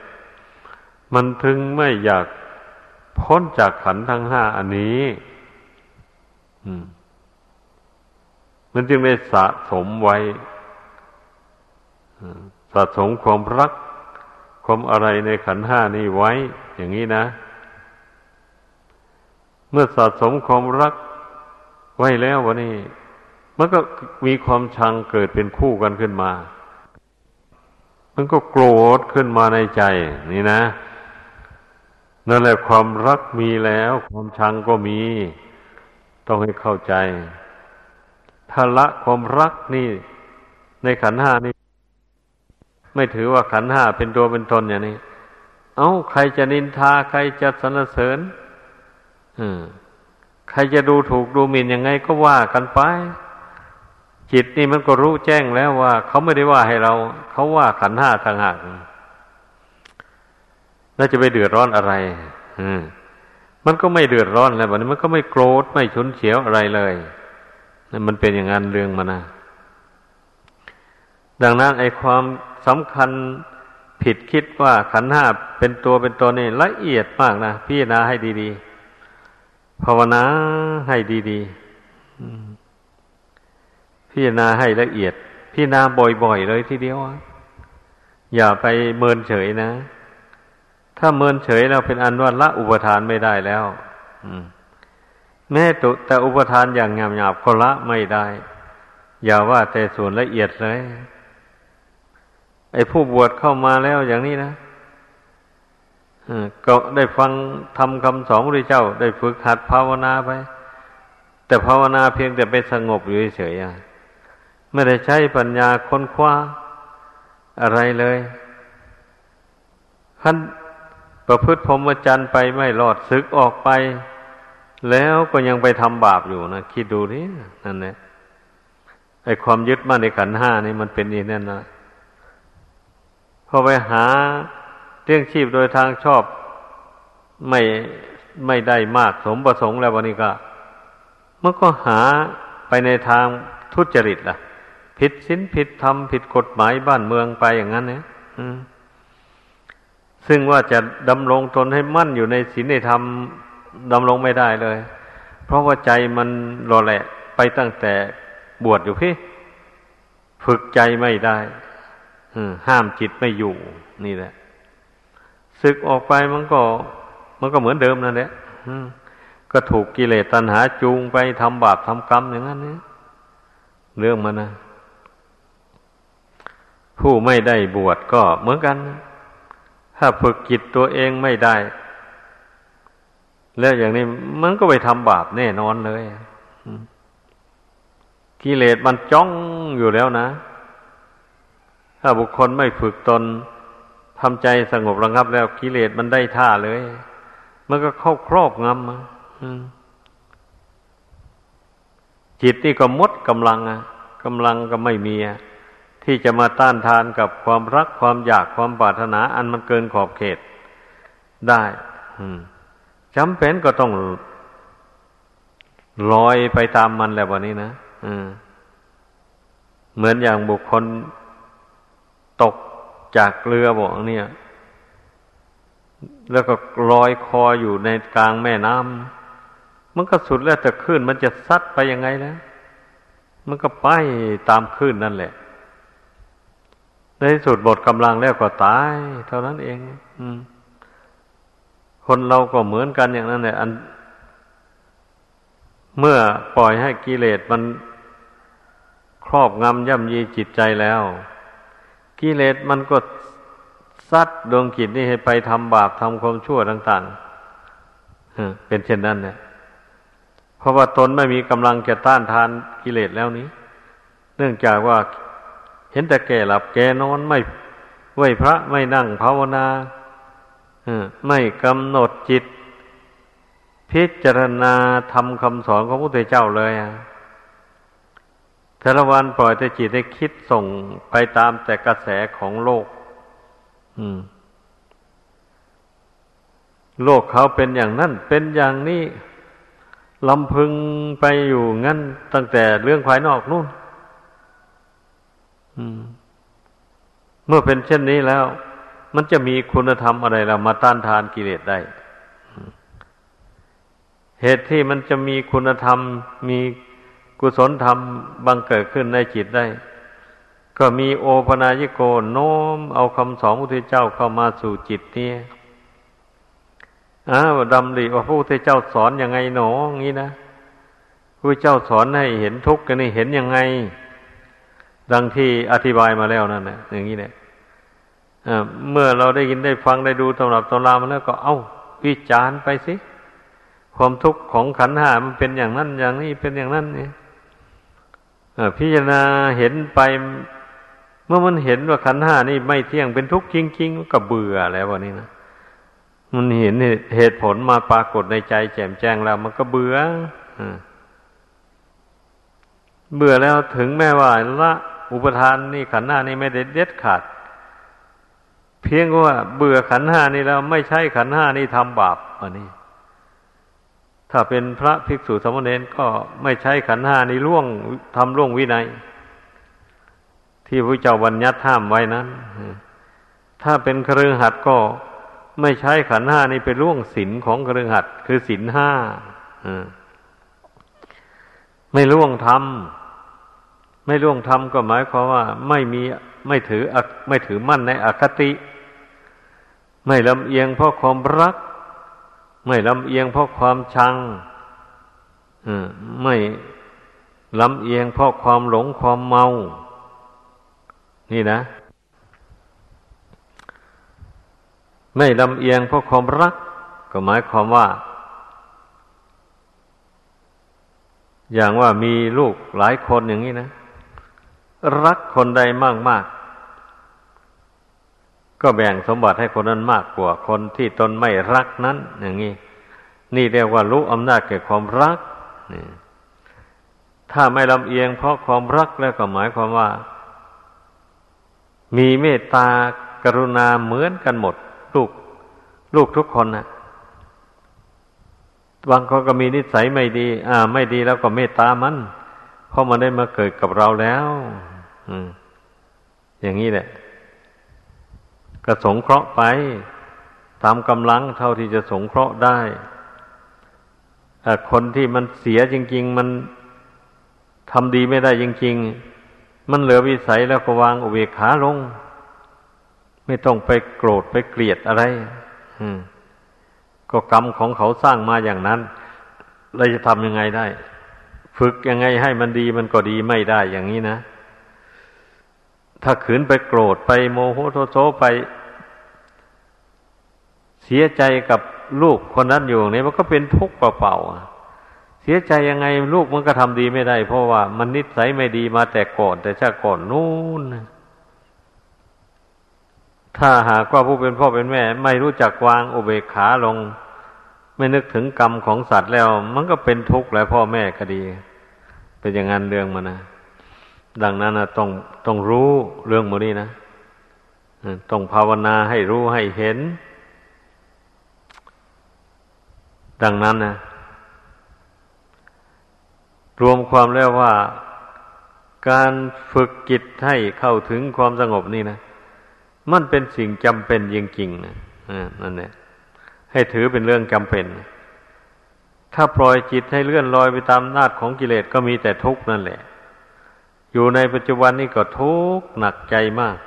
มันถึงไม่อยากพ้นจากขันทั้งห้าอันนี้มันจึงได้สะสมไว้สะสมความรัก ความอะไรในขันห้านี้ไว้ อย่างนี้นะ เมื่อสะสมความรักไว้แล้ววันนี้ มันก็มีความชังเกิดเป็นคู่กันขึ้นมา มันก็โกรธขึ้นมาในใจ นี่นะ นั่นแหละความรักมีแล้ว ความชังก็มี ต้องให้เข้าใจ ถ้าละความรักนี่ ในขันห้านี่ ไม่ถือว่าขันห้าเป็นตัวเป็นตนอย่างนี้ เอา้า ใครจะนินทา ใครจะสรรเสริญใครจะดูถูกดูหมิ่นยังไงก็ว่ากันไป จิตนี่มันก็รู้แจ้งแล้วว่า เขาไม่ได้ว่าให้เรา เขาว่าขันห้าทางหากแล้วจะไปเดือดร้อนอะไร อืม มันก็ไม่เดือดร้อนแล้วบัดนี้มันก็ไม่โกรธไม่ฉุนเฉียวอะไรเลยนั่นมันเป็นอย่างนั้นเรื่องมันนะดังนั้นไอ้ความสำคัญผิดคิดว่าขันห้าเป็นตัวเป็นตัวนี่ละเอียดมากนะพี่นาให้ดีๆภาวนาให้ดีๆ พี่นาให้ละเอียดพี่นาบ่อยๆเลยทีเดียว อย่าไปเมินเฉยนะ ถ้าเมินเฉยเราเป็นอันว่าละอุปทานไม่ได้แล้วแม้ตุแต่อุปทานอย่างหยาบๆก็ละไม่ได้ อย่าว่าแต่ส่วนละเอียดเลยไอ้ผู้บวชเข้ามาแล้วอย่างนี้นะก็ได้ฟังทำคำสอนพระเจ้า ได้ฝึกหัดภาวนาไป แต่ภาวนาเพียงแต่ไปสงบอยู่เฉยๆ ไม่ได้ใช้ปัญญาค้นคว้าอะไรเลยขั้นประพฤติพรหมจรรย์ไปไม่รอดซึกออกไป แล้วก็ยังไปทำบาปอยู่นะคิดดูนี่นั่นแหละไอ้ความยึดมั่นในขันห้านี่มันเป็นอีนั่นนะพอไปหาเรื่องชีพโดยทางชอบไม่ไม่ได้มากสมประสงค์แล้ววันนี้ก็มันก็หาไปในทางทุจริตล่ะ ผิดศีลผิดธรรมผิดกฎหมายบ้านเมืองไปอย่างนั้นเนี่ยซึ่งว่าจะดำรงตนให้มั่นอยู่ในศีลในธรรมดำรงไม่ได้เลย เพราะว่าใจมันรอแหละไปตั้งแต่บวชอยู่พี่ ฝึกใจไม่ได้ห้ามจิตไม่อยู่ นี่แหละศึกออกไปมันก็ มันก็เหมือนเดิมนั่นแหละก็ถูกกิเลสตัณหาจูงไปทำบาปทำกรรมอย่างนั้นเนี่ยเรื่องมันนะ ผู้ไม่ได้บวชก็เหมือนกัน ถ้าฝึกจิตตัวเองไม่ได้ แล้วอย่างนี้มันก็ไปทำบาปแน่นอนเลยกิเลสมันจ้องอยู่แล้วนะ ถ้าบุคคลไม่ฝึกตนทำใจสงบระงับแล้วกิเลสมันได้ท่าเลย มันก็เข้าครอบงำจิตนี่ก็มดกำลังอะกำลังก็ไม่มีอะ ที่จะมาต้านทานกับความรักความอยากความปรารถนา อันมันเกินขอบเขตได้จำเป็นก็ต้องลอยไปตามมันแล้ววันนี้นะเหมือนอย่างบุคคลตกจากเรือบอกเนี่ย แล้วก็ลอยคออยู่ในกลางแม่น้ำมันก็สุดแล้วแต่คลื่นมันจะซัดไปยังไงแล้ว มันก็ไปตามคลื่นนั่นแหละ ในสุดหมดกำลังแล้วก็ตาย เท่านั้นเองอคนเราก็เหมือนกันอย่างนั้นแหละอัน เมื่อปล่อยให้กิเลสมันครอบงำย่ำยีจิตใจแล้ว กิเลสมันก็ซัดดวงจิตนี่ให้ไปทำบาปทำความชั่วต่างๆเป็นเช่นนั้นเนี่ยเพราะว่าตนไม่มีกำลังจะต้านทานกิเลสแล้วนี้ เนื่องจากว่า เห็นแต่แก่หลับแก่นอนไม่ไหวพระไม่นั่งภาวนาไม่กำหนดจิต พิจารณาทำคำสอนของพระพุทธเจ้าเลยอะแต่ละวันปล่อยแต่จิตได้คิดส่งไปตามแต่กระแสของโลกโลกเขาเป็นอย่างนั้น เป็นอย่างนี้ลำพึงไปอยู่งั้นตั้งแต่เรื่องภายนอกนู่น เมื่อเป็นเช่นนี้แล้ว มันจะมีคุณธรรมอะไรเรามาต้านทานกิเลสได้ เหตุที่มันจะมีคุณธรรม มีกุศลธรรมบังเกิดขึ้นในจิตได้ ก็มีโอปนายโกโน้มเอาคำสอนพระพุทธเจ้าเข้ามาสู่จิตนี่อ้าวดำริว่าพระพุทธเจ้าสอนอยังไงหนออย่างนี้นะพระเจ้าสอนให้เห็นทุกข์กันนี่เห็นยังไง ดังที่อธิบายมาแล้วนั่นแหละอย่างนี้เนี่ยเมื่อเราได้ยินได้ฟังได้ดูตำรับตำรามาแล้วก็เอา้าวิจารณ์ไปสิ ความทุกข์ของขันหามันเป็นอย่างนั้นอย่างนี้เป็นอย่างนั้นเนี่ยพิจารณาเห็นไป เมื่อมันเห็นว่าขันหานี่ไม่เที่ยงเป็นทุกข์จริงๆก็เบื่อแล้ววันนี้นะมันเห็นเหตุผลมาปรากฏในใจ แจ่มแจ้งแล้ว มันก็เบื่อเบื่อแล้วถึงแม้ว่าละ อุปทานนี่ขันห้านี่ไม่ได้เด็ดขาด เพียงว่าเบื่อขันห้านี่แล้วไม่ใช่ขันห้านี่ทำบาปอันนี้ ถ้าเป็นพระภิกษุสมณเณรก็ไม่ใช่ขันห้านี่ล่วงทำล่วงวินัย ที่พระเจ้าบัญญัติห้ามไว้นั้น ถ้าเป็นเครือหัดก็ไม่ใช้ขันห้านี่ไปล่วงศีลของกระหัดคือศีลห้าไม่ล่วงธรรม ไม่ล่วงธรรมก็หมายความว่าไม่มีไม่ถือไม่ถือมั่นในอคติ ไม่ลำเอียงเพราะความรัก ไม่ลำเอียงเพราะความชังไม่ลำเอียงเพราะความหลงความเมา นี่นะ ไม่ลำเอียงเพราะความรัก ก็หมายความว่า อย่างว่ามีลูกหลายคนอย่างนี้นะ รักคนใดมากมากก็แบ่งสมบัติให้คนนั้นมากกว่าคนที่ตนไม่รักนั้น อย่างนี้นี่เรียกว่ารู้อำนาจแก่ความรักนี่ถ้าไม่ลำเอียง เพราะความรักแล้วก็หมายความว่า มีเมตตากรุณาเหมือนกันหมด ลูก ลูกทุกคนนะบางคนก็มีนิสัยไม่ดี อ่า ไม่ดีแล้วก็เมตตามัน เพราะมันได้มาเกิดกับเราแล้ว อย่างนี้แหละ ก็สงเคราะห์ไปตามกำลังเท่าที่จะสงเคราะห์ได้คนที่มันเสียจริง ๆ มันทำดีไม่ได้จริง ๆ มันเหลือวิสัยแล้วก็วางอุเบกขาลง ไม่ต้องไปโกรธไปเกลียดอะไรก็กรรมของเขาสร้างมาอย่างนั้นเราจะทำยังไงได้ ฝึกยังไงให้มันดีมันก็ดีไม่ได้อย่างนี้นะ ถ้าขืนไปโกรธไปโมโหโทโซไป เสียใจกับลูกคนนั้นอยู่เนี่ยมันก็เป็นทุกข์เปล่าๆเสียใจยังไงลูกมันก็ทำดีไม่ได้ เพราะว่ามันนิสัยไม่ดีมาแต่ก่อน แต่ชาติก่อนนู้นถ้าหากว่าผู้เป็นพ่อเป็นแม่ ไม่รู้จักวางอุเบกขาลง ไม่นึกถึงกรรมของสัตว์แล้ว มันก็เป็นทุกข์แหละพ่อแม่ก็ดี เป็นอย่างนั้นเรื่องมันนะ ดังนั้นนะต้องต้องรู้เรื่องมันนี้นะต้องภาวนาให้รู้ให้เห็น ดังนั้นนะรวมความแล้วว่า การฝึกจิตให้เข้าถึงความสงบนี่นะมันเป็นสิ่งจำเป็นจริงๆนะนั่นแหละให้ถือเป็นเรื่องจำเป็น ถ้าปล่อยจิตให้เลื่อนลอยไปตามนาจของกิเลสก็มีแต่ทุกข์นั่นแหละ อยู่ในปัจจุบันนี้ก็ทุกข์หนักใจมาก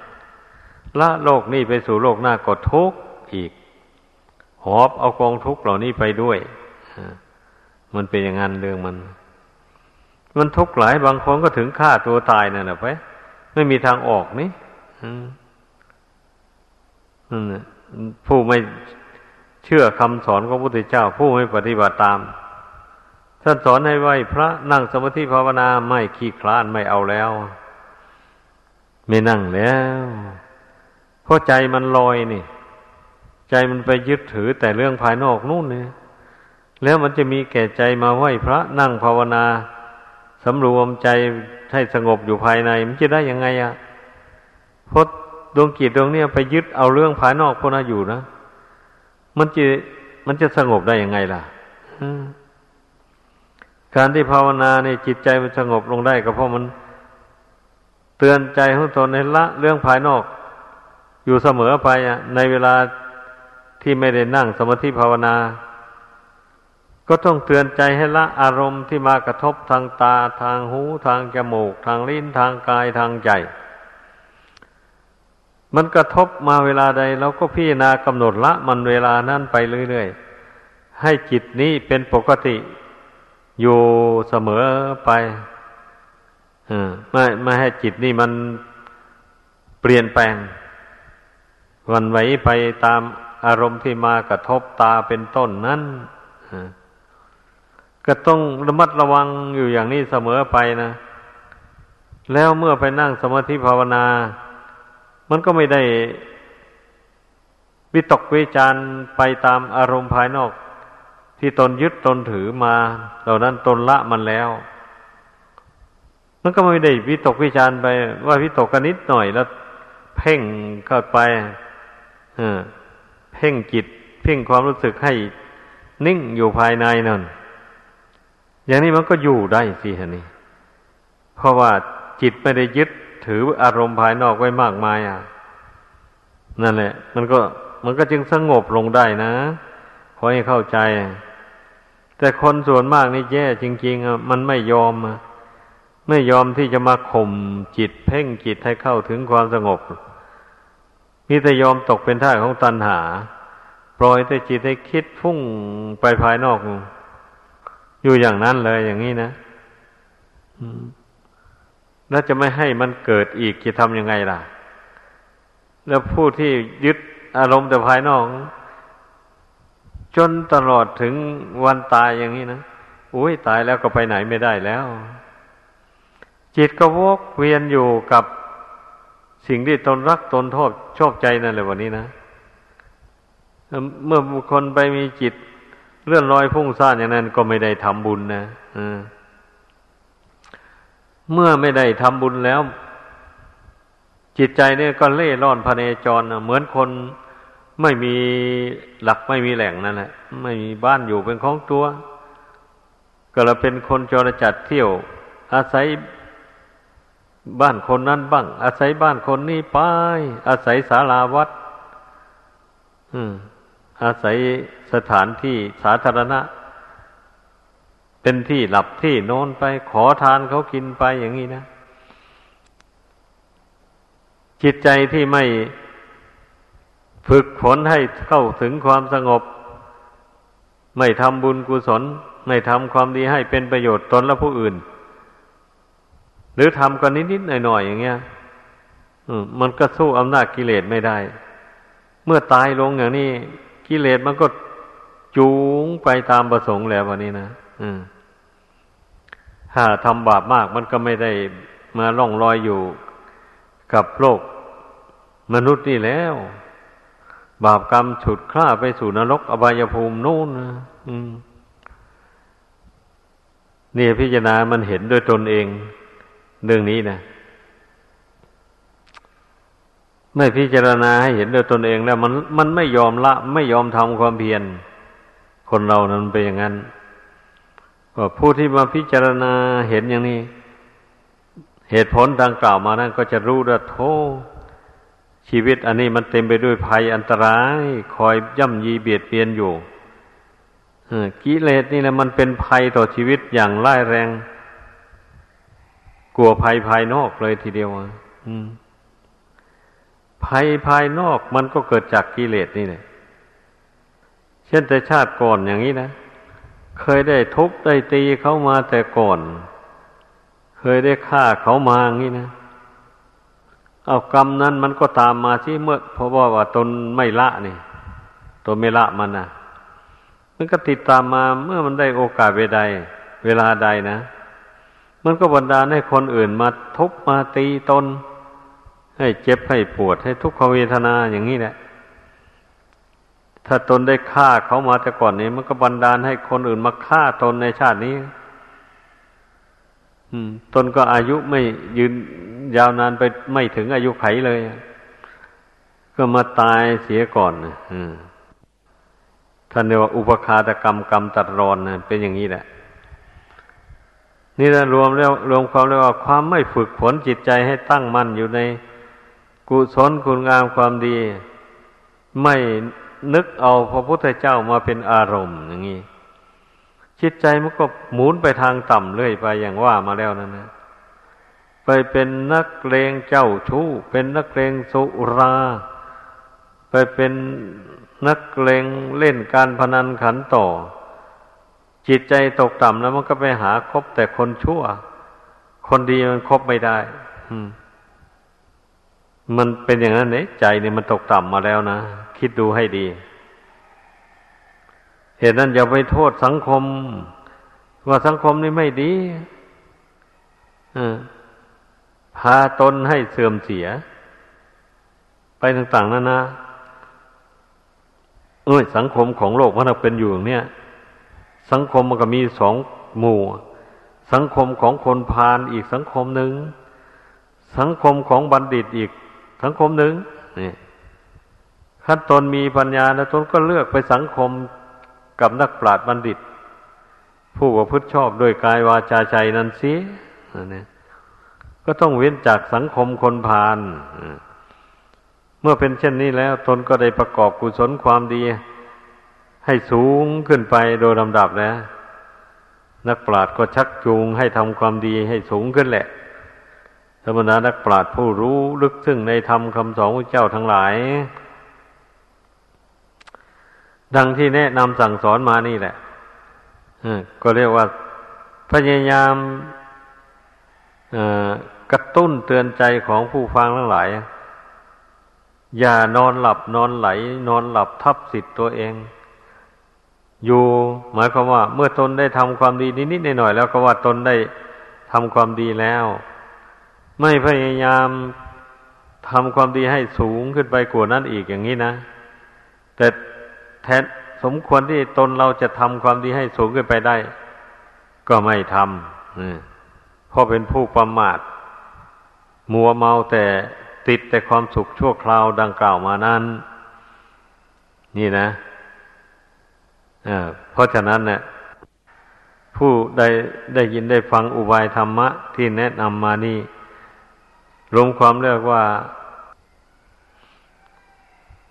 ละโลกนี้ไปสู่โลกหน้าก็ทุกข์อีก หอบเอากองทุกข์เหล่านี้ไปด้วยมันเป็นอย่างนั้นเรื่องมัน มันทุกข์หลายบางคนก็ถึงฆ่าตัวตายนั่นแหละไปไม่มีทางออกนี่ผู้ไม่เชื่อคำสอนของพระพุทธเจ้า ผู้ไม่ปฏิบัติตาม ท่านสอนให้ไหวพระนั่งสมาธิภาวนาไม่ขี้คลานไม่เอาแล้ว ไม่นั่งแล้วเพราะใจมันลอยนี่ ใจมันไปยึดถือแต่เรื่องภายนอกนู่นเนี่ยแล้วมันจะมีแก่ใจมาไหวพระนั่งภาวนาสำรวมใจให้สงบอยู่ภายใน มันจะได้ยังไงอะเพราะดวงกิจดวงนี้ไปยึดเอาเรื่องภายนอกพวกนั้นอยู่นะมันจะมันจะสงบได้ยังไงล่ะ การที่ภาวนาในจิตใจมันสงบลงได้ก็เพราะมันเตือนใจของตนในละเรื่องภายนอก อยู่เสมอไปอะในเวลาที่ไม่ได้นั่งสมาธิภาวนา ก็ต้องเตือนใจให้ละอารมณ์ที่มากระทบทางตาทางหูทางจมูก ทางลิ้นทางกายทางใจ มันกระทบมาเวลาใดเราก็พิจารณากำหนดละมันเวลานั้นไปเรื่อยๆให้จิตนี้เป็นปกติ อยู่เสมอไปไม่ไม่ให้จิตนี่มันเปลี่ยนแปลง วันไหวไปตามอารมณ์ที่มากระทบตาเป็นต้นนั้นก็ต้องระมัดระวังอยู่อย่างนี้เสมอไปนะ แล้วเมื่อไปนั่งสมาธิภาวนา มันก็ไม่ได้วิตกวิจารไปตามอารมณ์ภายนอก ที่ตนยึดตนถือมา เหล่านั้นตนละมันแล้ว มันก็ไม่ได้วิตกวิจารไปว่าวิตกกันนิดหน่อยแล้ว เพ่งเข้าไปเพ่งจิต เพ่งความรู้สึกให้นิ่งอยู่ภายในนั่น อย่างนี้มันก็อยู่ได้สิฮะนี่เพราะว่าจิตไม่ได้ยึดถืออารมณ์ภายนอกไว้มากมายอะ นั่นแหละ มันก็มันก็จึงสงบลงได้นะขอให้เข้าใจ แต่คนส่วนมากนี่แย่จริง ๆอะมันไม่ยอมไม่ยอมที่จะมาข่มจิตเพ่งจิตให้เข้าถึงความสงบมีแต่ยอมตกเป็นท่าของตัณหา ปล่อยแต่จิตให้คิดฟุ้งไปภายนอก อยู่อย่างนั้นเลยอย่างนี้นะแล้วจะไม่ให้มันเกิดอีกจะทำยังไงล่ะ แล้วผู้ที่ยึดอารมณ์แต่ภายนอก จนตลอดถึงวันตายอย่างนี้นะอุ้ยตายแล้วก็ไปไหนไม่ได้แล้ว จิตก็วกเวียนอยู่กับสิ่งที่ตนรักตนชอบชอบใจนั่นแหละวันนี้นะเมื่อบุคคลไปมีจิตเลื่อนลอยพุ่งซ่านอย่างนั้น ก็ไม่ได้ทำบุญนะเมื่อไม่ได้ทำบุญแล้ว จิตใจเนี่ยก็เล่ร่อนพเนจรเหมือนคน ไม่มีหลักไม่มีแหล่งนั่นแหละ ไม่มีบ้านอยู่เป็นของตัว ก็เราเป็นคนจรจัดเที่ยว อาศัยบ้านคนนั้นบ้าง อาศัยบ้านคนนี้ไป อาศัยศาลาวัดอาศัยสถานที่สาธารณะ เป็นที่หลับที่นอนไป ขอทานเขากินไปอย่างนี้นะ จิตใจที่ไม่ ฝึกฝนให้เข้าถึงความสงบ ไม่ทำบุญกุศล ไม่ทำความดีให้เป็นประโยชน์ตนและผู้อื่น หรือทำกันนิดๆหน่อยๆอย่างเงี้ยมันก็สู้อำนาจกิเลสไม่ได้ เมื่อตายลงอย่างนี้ กิเลสมันก็จูงไปตามประสงค์แล้ววันนี้นะถ้าทำบาปมากมันก็ไม่ได้มาล่องลอยอยู่กับโลกมนุษย์นี่แล้ว บาปกรรมฉุดคล้าไปสู่นรกอบายภูมินู่นนะนี่พิจารณามันเห็นด้วยตนเอง เรื่องนี้นะไม่พิจารณาให้เห็นด้วยตนเองแล้วมันมันไม่ยอมละ ไม่ยอมทำความเพียรคนเรานั้นเป็นอย่างนั้นว่าผู้ที่มาพิจารณาเห็นอย่างนี้ เหตุผลดังกล่าวมานั้นก็จะรู้ว่าโท ชีวิตอันนี้มันเต็มไปด้วยภัยอันตราย คอยย่ำยีเบียดเบียนอยู่กิเลสนี่แหละมันเป็นภัยต่อชีวิตอย่างร้ายแรง กลัวภัยภายนอกเลยทีเดียวอืมภัยภายนอกมันก็เกิดจากกิเลสนี่แหละเช่นแต่ชาติก่อนอย่างนี้นะ เคยได้ทุบได้ตีเขามาแต่ก่อน เคยได้ฆ่าเขามาอย่างนี้นะ เอากรรมนั้นมันก็ตามมาที่เมื่อเพราะว่าว่าตนไม่ละนี่ตนไม่ละมันนะมันก็ติดตามมาเมื่อมันได้โอกาสเวลาเวลาใดนะ มันก็บันดาลให้คนอื่นมาทุบมาตีตน ให้เจ็บให้ปวดให้ทุกขเวทนาอย่างนี้แหละถ้าตนได้ฆ่าเขามาแต่ก่อนนี้ มันก็บันดาลให้คนอื่นมาฆ่าตนในชาตินี้ ตนก็อายุไม่ยืนยาวนานไปไม่ถึงอายุไขเลย ก็มาตายเสียก่อนท่านเรียกว่าอุปคาตกรรมกรรมตัดรอนนะเป็นอย่างนี้แหละ นี่แหละรวมแล้วรวมความเรียกว่าความไม่ฝึกฝนจิตใจให้ตั้งมั่นอยู่ในกุศลคุณงามความดี ไม่นึกเอาพระพุทธเจ้ามาเป็นอารมณ์อย่างนี้ จิตใจมันก็หมุนไปทางต่ำเรื่อยไปอย่างว่ามาแล้วนั่นนะไปเป็นนักเลงเจ้าชู้ เป็นนักเลงสุรา ไปเป็นนักเลงเล่นการพนันขันต่อ จิตใจตกต่ำแล้วมันก็ไปหาคบแต่คนชั่ว คนดีมันคบไม่ได้มันเป็นอย่างนั้นเนี่ยใจเนี่ยมันตกต่ำมาแล้วนะ คิดดูให้ดี เหตุนั้นอย่าไปโทษสังคม ว่าสังคมนี่ไม่ดีพาตนให้เสื่อมเสีย ไปต่างๆนั่นนะเอ้ยสังคมของโลกมันเป็นอยู่อย่างเนี้ยสังคมมันก็มีสองหมู่ สังคมของคนพาลอีกสังคมหนึ่งสังคมของบัณฑิตอีกสังคมหนึ่งนี่ขั้นตนมีปัญญาแล้วตนก็เลือกไปสังคม กับนักปราชญ์บัณฑิต ผู้ประพฤติชอบด้วยกายวาจาใจนั้นสินี่ก็ต้องเว้นจากสังคมคนพาลเมื่อเป็นเช่นนี้แล้ว ตนก็ได้ประกอบกุศลความดี ให้สูงขึ้นไปโดยลำดับแล้วนักปราชญ์ก็ชักจูงให้ทำความดีให้สูงขึ้นแหละธรรมดานักปราชญ์ผู้รู้ลึกซึ้งในธรรมคำสอนของเจ้าทั้งหลาย ดังที่แนะนำสั่งสอนมานี่แหละก็เรียกว่า พยายามกระตุ้นเตือนใจของผู้ฟังทั้งหลาย อย่านอนหลับนอนไหล นอนหลับทับสิทธิ์ตัวเอง อยู่หมายความว่า เมื่อตนได้ทำความดีนิดๆหน่อยๆแล้วก็ว่าตนได้ทำความดีแล้ว ไม่พยายามทำความดีให้สูงขึ้นไปกว่านั้นอีกอย่างนี้นะ แต่ แทนสมควรที่ตนเราจะทำความดีให้สูงขึ้นไปได้ ก็ไม่ทำเพราะเป็นผู้ประมาท มัวเมาแต่ติดแต่ความสุขชั่วคราวดังกล่าวมานั้น นี่นะเพราะฉะนั้นเนี่ยผู้ได้ได้ยินได้ฟังอุบายธรรมะที่แนะนำมานี่รวมความเรียกว่า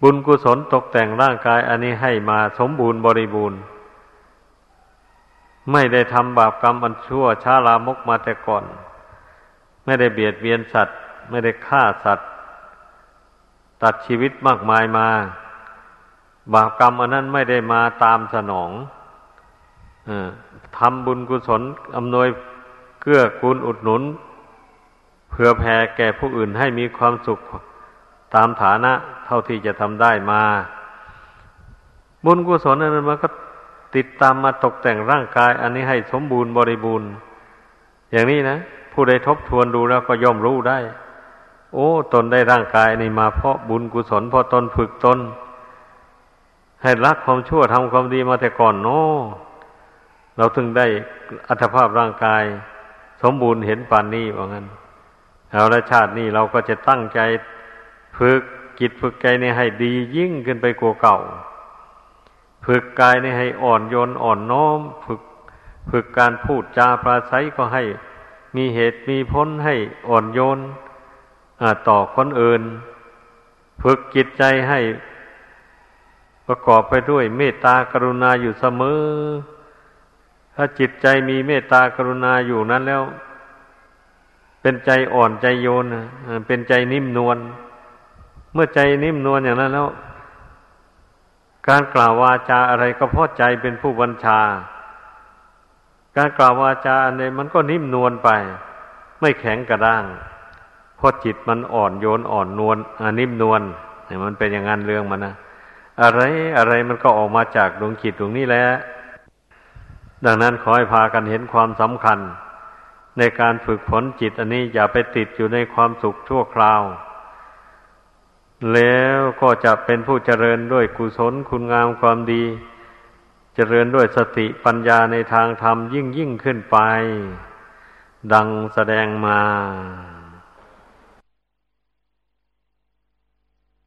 บุญกุศลตกแต่งร่างกายอันนี้ให้มาสมบูรณ์บริบูรณ์ ไม่ได้ทำบาปกรรมอันชั่วช้าลามกมาแต่ก่อน ไม่ได้เบียดเบียนสัตว์ ไม่ได้ฆ่าสัตว์ ตัดชีวิตมากมายมา บาปกรรมอันนั้นไม่ได้มาตามสนองทำบุญกุศลอำนวยเกื้อกูลอุดหนุนเพื่อแผ่แก่ผู้อื่นให้มีความสุข ตามฐานะเท่าที่จะทำได้มา บุญกุศลนั้นมันก็ติดตามมาตกแต่งร่างกาย อันนี้ให้สมบูรณ์บริบูรณ์ อย่างนี้นะ ผู้ใดทบทวนดูแล้วก็ย่อมรู้ได้ โอ้ ตนได้ร่างกายนี่มาเพราะบุญกุศลเพราะตนฝึกตนให้รักความชั่วทำความดีมาแต่ก่อนโน้เราถึงได้อัตภาพร่างกาย สมบูรณ์เห็นปานนี้ว่างั้นเอาละชาตินี้เราก็จะตั้งใจ ฝึกจิตฝึกใจนี่ให้ดียิ่งขึ้นไปกว่าเก่า ฝึกกายนี่ให้อ่อนโยนอ่อนน้อม ฝึกฝึกการพูดจาปราศัยก็ให้มีเหตุมีพ้นให้อ่อนโยนต่อคนอื่น ฝึกจิตใจให้ประกอบไปด้วยเมตตากรุณาอยู่เสมอ ถ้าจิตใจมีเมตตากรุณาอยู่นั้นแล้ว เป็นใจอ่อนใจโยน เป็นใจนิ่มนวล เมื่อใจนิ่มนวลอย่างนั้นแล้ว การกล่าววาจาอะไรก็เพราะใจเป็นผู้บัญชา การกล่าววาจาอะไรมันก็นิ่มนวลไป ไม่แข็งกระด้างเพราะจิตมันอ่อนโยนอ่อนนวลนิ่มนวลเนี่ยมันเป็นอย่างนั้นเรื่องมันนะอะไรอะไรมันก็ออกมาจากดวงจิตดวงนี้แหละดังนั้นขอให้พากันเห็นความสำคัญ ในการฝึกฝนจิตอันนี้อย่าไปติดอยู่ในความสุขชั่วคราว แล้วก็จะเป็นผู้เจริญด้วยกุศลคุณงามความดี เจริญด้วยสติปัญญาในทางธรรมยิ่งยิ่งขึ้นไป ดังแสดงมา